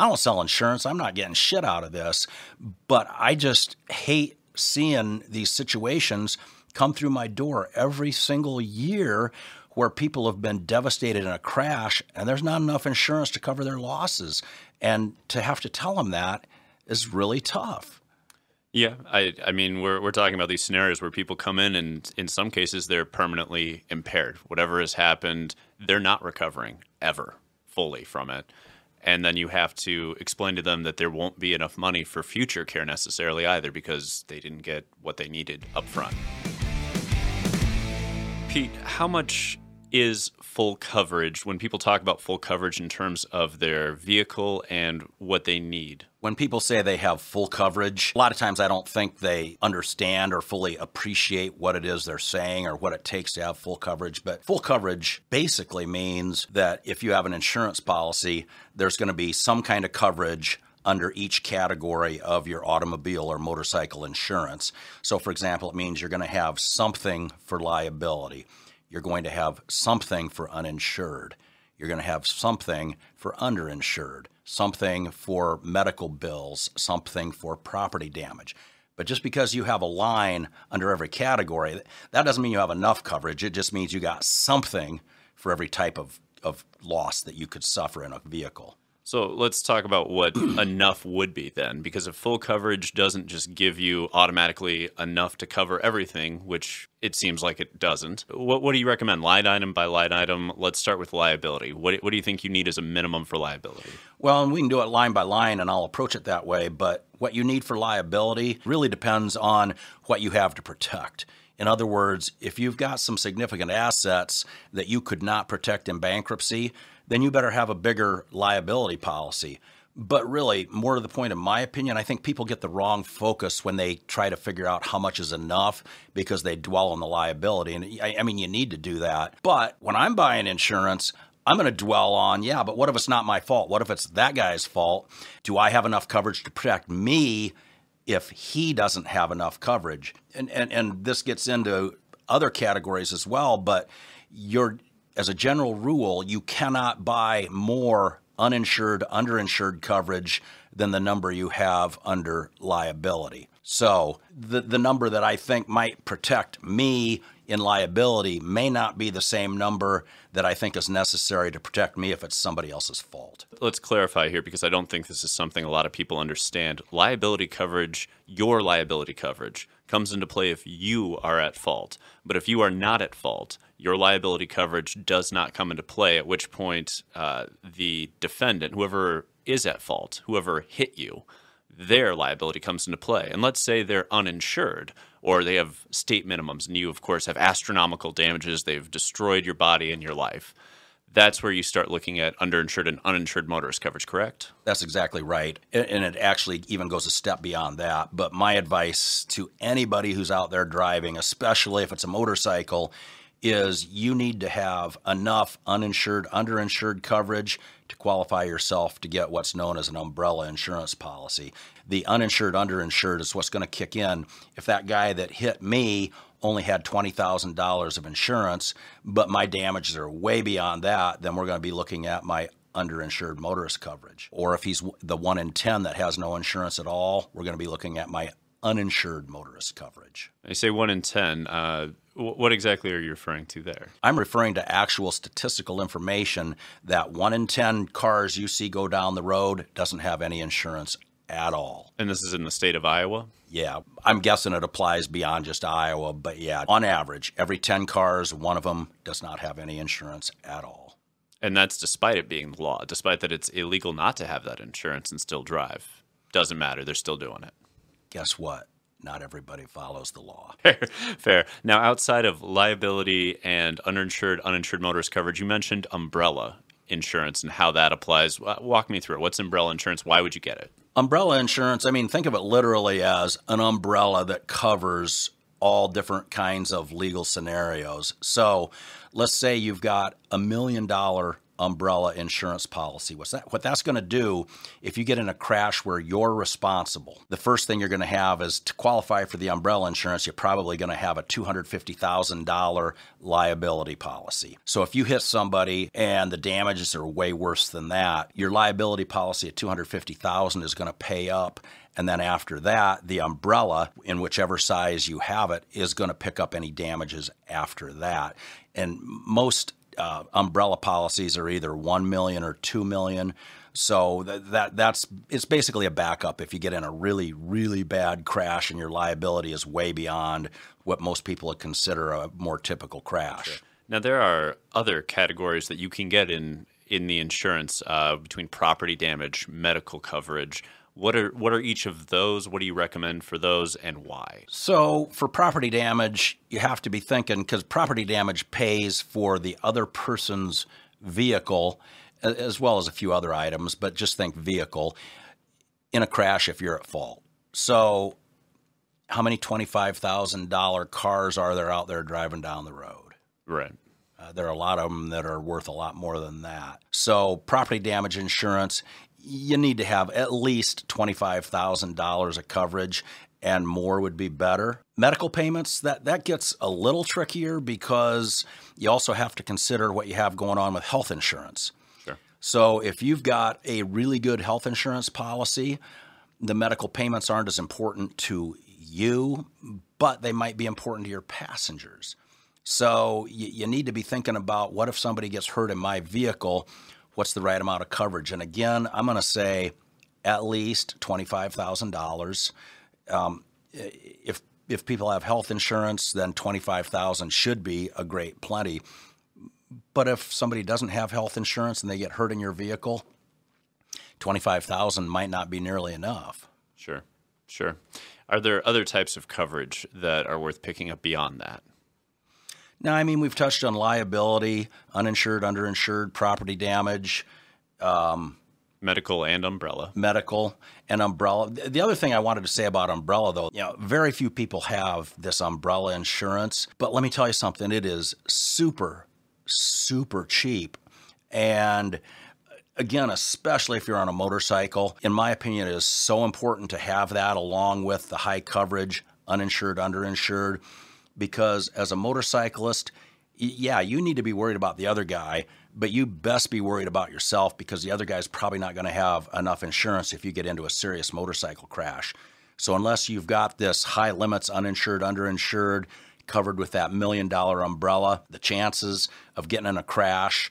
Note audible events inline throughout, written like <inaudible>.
I don't sell insurance. I'm not getting shit out of this. But I just hate seeing these situations come through my door every single year where people have been devastated in a crash and there's not enough insurance to cover their losses. And to have to tell them that is really tough. Yeah, I I mean we're we're talking about these scenarios where people come in and in some cases they're permanently impaired. Whatever has happened, they're not recovering ever fully from it. And then you have to explain to them that there won't be enough money for future care necessarily either because they didn't get what they needed up front. Pete, how much is full coverage when people talk about full coverage in terms of their vehicle and what they need? When people say they have full coverage, a lot of times I don't think they understand or fully appreciate what it is they're saying or what it takes to have full coverage. But full coverage basically means that if you have an insurance policy, there's going to be some kind of coverage under each category of your automobile or motorcycle insurance. So, for example, it means you're going to have something for liability you're going to have something for uninsured. You're going to have something for underinsured, something for medical bills, something for property damage. But just because you have a line under every category, that doesn't mean you have enough coverage. It just means you got something for every type of, of loss that you could suffer in a vehicle. So let's talk about what <clears throat> enough would be then, because if full coverage doesn't just give you automatically enough to cover everything, which it seems like it doesn't. What, what do you recommend, line item by line item? Let's start with liability. What, what do you think you need as a minimum for liability? Well, and we can do it line by line, and I'll approach it that way. But what you need for liability really depends on what you have to protect. In other words, if you've got some significant assets that you could not protect in bankruptcy, then you better have a bigger liability policy. But really, more to the point, in my opinion, I think people get the wrong focus when they try to figure out how much is enough because they dwell on the liability. And I, I mean, you need to do that. But when I'm buying insurance, I'm going to dwell on, yeah, but what if it's not my fault? What if it's that guy's fault? Do I have enough coverage to protect me if he doesn't have enough coverage? And, and, and this gets into other categories as well, but you're as a general rule, you cannot buy more uninsured, underinsured coverage than the number you have under liability. So the, the number that I think might protect me in liability may not be the same number that I think is necessary to protect me if it's somebody else's fault. Let's clarify here because I don't think this is something a lot of people understand. Liability coverage, your liability coverage, comes into play if you are at fault. But if you are not at fault, your liability coverage does not come into play, at which point uh, the defendant, whoever is at fault, whoever hit you, their liability comes into play. And let's say they're uninsured or they have state minimums, and you, of course, have astronomical damages. They've destroyed your body and your life. That's where you start looking at underinsured and uninsured motorist coverage, correct? That's exactly right. And it actually even goes a step beyond that. But my advice to anybody who's out there driving, especially if it's a motorcycle, is you need to have enough uninsured, underinsured coverage to qualify yourself to get what's known as an umbrella insurance policy. The uninsured, underinsured is what's going to kick in if that guy that hit me only had $20,000 of insurance, but my damages are way beyond that, then we're going to be looking at my underinsured motorist coverage. Or if he's the one in 10 that has no insurance at all, we're going to be looking at my uninsured motorist coverage. I say one in 10. Uh, what exactly are you referring to there? I'm referring to actual statistical information that one in 10 cars you see go down the road doesn't have any insurance at all. And this is in the state of Iowa? Yeah, I'm guessing it applies beyond just Iowa, but yeah, on average, every 10 cars, one of them does not have any insurance at all. And that's despite it being the law, despite that it's illegal not to have that insurance and still drive. Doesn't matter, they're still doing it. Guess what? Not everybody follows the law. <laughs> Fair. Fair. Now, outside of liability and uninsured, uninsured motorist coverage, you mentioned umbrella insurance and how that applies. Walk me through it. What's umbrella insurance? Why would you get it? Umbrella insurance, I mean, think of it literally as an umbrella that covers all different kinds of legal scenarios. So let's say you've got a million dollar umbrella insurance policy. What's that? What that's going to do if you get in a crash where you're responsible, the first thing you're going to have is to qualify for the umbrella insurance, you're probably going to have a $250,000 liability policy. So if you hit somebody and the damages are way worse than that, your liability policy at 250,000 is going to pay up and then after that, the umbrella, in whichever size you have it, is going to pick up any damages after that. And most uh, umbrella policies are either one million or two million. So that, that that's it's basically a backup if you get in a really really bad crash and your liability is way beyond what most people would consider a more typical crash. Sure. Now there are other categories that you can get in in the insurance uh, between property damage, medical coverage. What are what are each of those? What do you recommend for those, and why? So for property damage, you have to be thinking because property damage pays for the other person's vehicle, as well as a few other items. But just think vehicle in a crash if you're at fault. So how many twenty-five thousand dollar cars are there out there driving down the road? Right. Uh, there are a lot of them that are worth a lot more than that. So, property damage insurance you need to have at least $25,000 of coverage and more would be better. Medical payments, that, that gets a little trickier because you also have to consider what you have going on with health insurance. Sure. So if you've got a really good health insurance policy, the medical payments aren't as important to you, but they might be important to your passengers. So you, you need to be thinking about what if somebody gets hurt in my vehicle? What's the right amount of coverage. And again, I'm going to say at least $25,000. Um, if if people have health insurance, then 25,000 should be a great plenty. But if somebody doesn't have health insurance and they get hurt in your vehicle, 25,000 might not be nearly enough. Sure. Sure. Are there other types of coverage that are worth picking up beyond that? Now, I mean, we've touched on liability, uninsured, underinsured, property damage, um, medical and umbrella. Medical and umbrella. The other thing I wanted to say about umbrella, though, you know, very few people have this umbrella insurance. But let me tell you something, it is super, super cheap. And again, especially if you're on a motorcycle, in my opinion, it is so important to have that along with the high coverage, uninsured, underinsured because as a motorcyclist, yeah, you need to be worried about the other guy, but you best be worried about yourself because the other guy's probably not going to have enough insurance if you get into a serious motorcycle crash. So unless you've got this high limits, uninsured, underinsured, covered with that million dollar umbrella, the chances of getting in a crash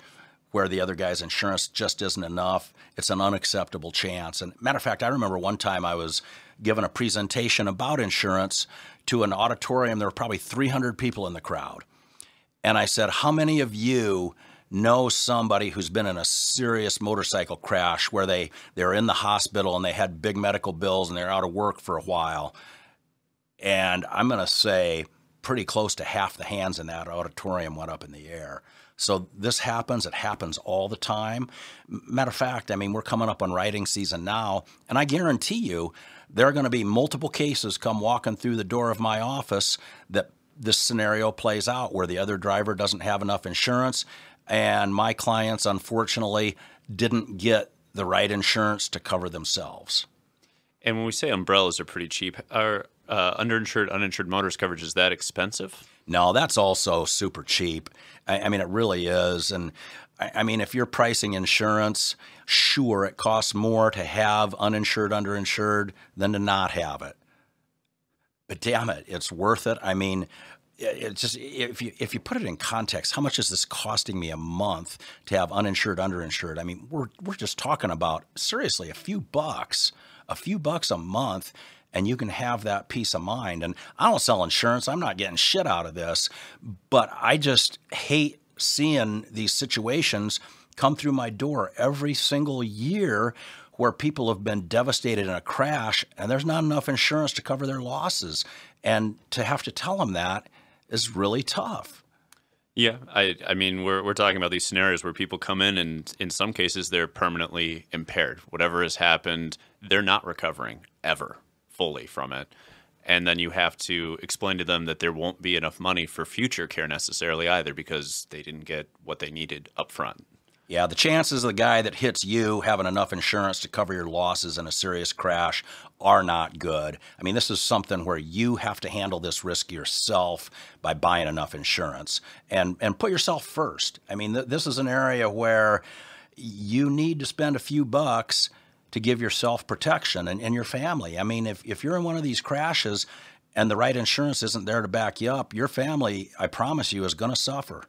where the other guy's insurance just isn't enough, it's an unacceptable chance. And matter of fact, I remember one time I was given a presentation about insurance to an auditorium. There were probably 300 people in the crowd. And I said, How many of you know somebody who's been in a serious motorcycle crash where they, they're in the hospital and they had big medical bills and they're out of work for a while? And I'm going to say pretty close to half the hands in that auditorium went up in the air. So this happens. It happens all the time. Matter of fact, I mean, we're coming up on writing season now, and I guarantee you there are going to be multiple cases come walking through the door of my office that this scenario plays out where the other driver doesn't have enough insurance and my clients unfortunately didn't get the right insurance to cover themselves. And when we say umbrellas are pretty cheap, are uh, underinsured, uninsured motors coverage is that expensive? No, that's also super cheap. I, I mean, it really is. And I mean, if you're pricing insurance, sure, it costs more to have uninsured, underinsured than to not have it. But damn it, it's worth it. I mean, it's just if you if you put it in context, how much is this costing me a month to have uninsured, underinsured? I mean, we're we're just talking about seriously a few bucks, a few bucks a month, and you can have that peace of mind. And I don't sell insurance; I'm not getting shit out of this, but I just hate seeing these situations come through my door every single year where people have been devastated in a crash and there's not enough insurance to cover their losses. And to have to tell them that is really tough. Yeah, I, I mean, we're, we're talking about these scenarios where people come in and in some cases they're permanently impaired. Whatever has happened, they're not recovering ever fully from it and then you have to explain to them that there won't be enough money for future care necessarily either because they didn't get what they needed up front. Yeah, the chances of the guy that hits you having enough insurance to cover your losses in a serious crash are not good. I mean, this is something where you have to handle this risk yourself by buying enough insurance and and put yourself first. I mean, th- this is an area where you need to spend a few bucks to give yourself protection and, and your family. I mean, if, if you're in one of these crashes and the right insurance isn't there to back you up, your family, I promise you, is going to suffer.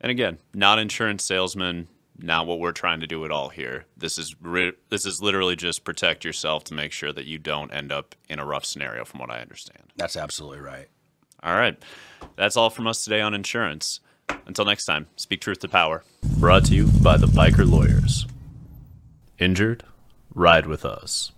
And again, not insurance salesman, not what we're trying to do at all here. This is ri- this is literally just protect yourself to make sure that you don't end up in a rough scenario from what I understand. That's absolutely right. All right. That's all from us today on insurance. Until next time, speak truth to power. Brought to you by the Biker Lawyers. Injured? Ride with us.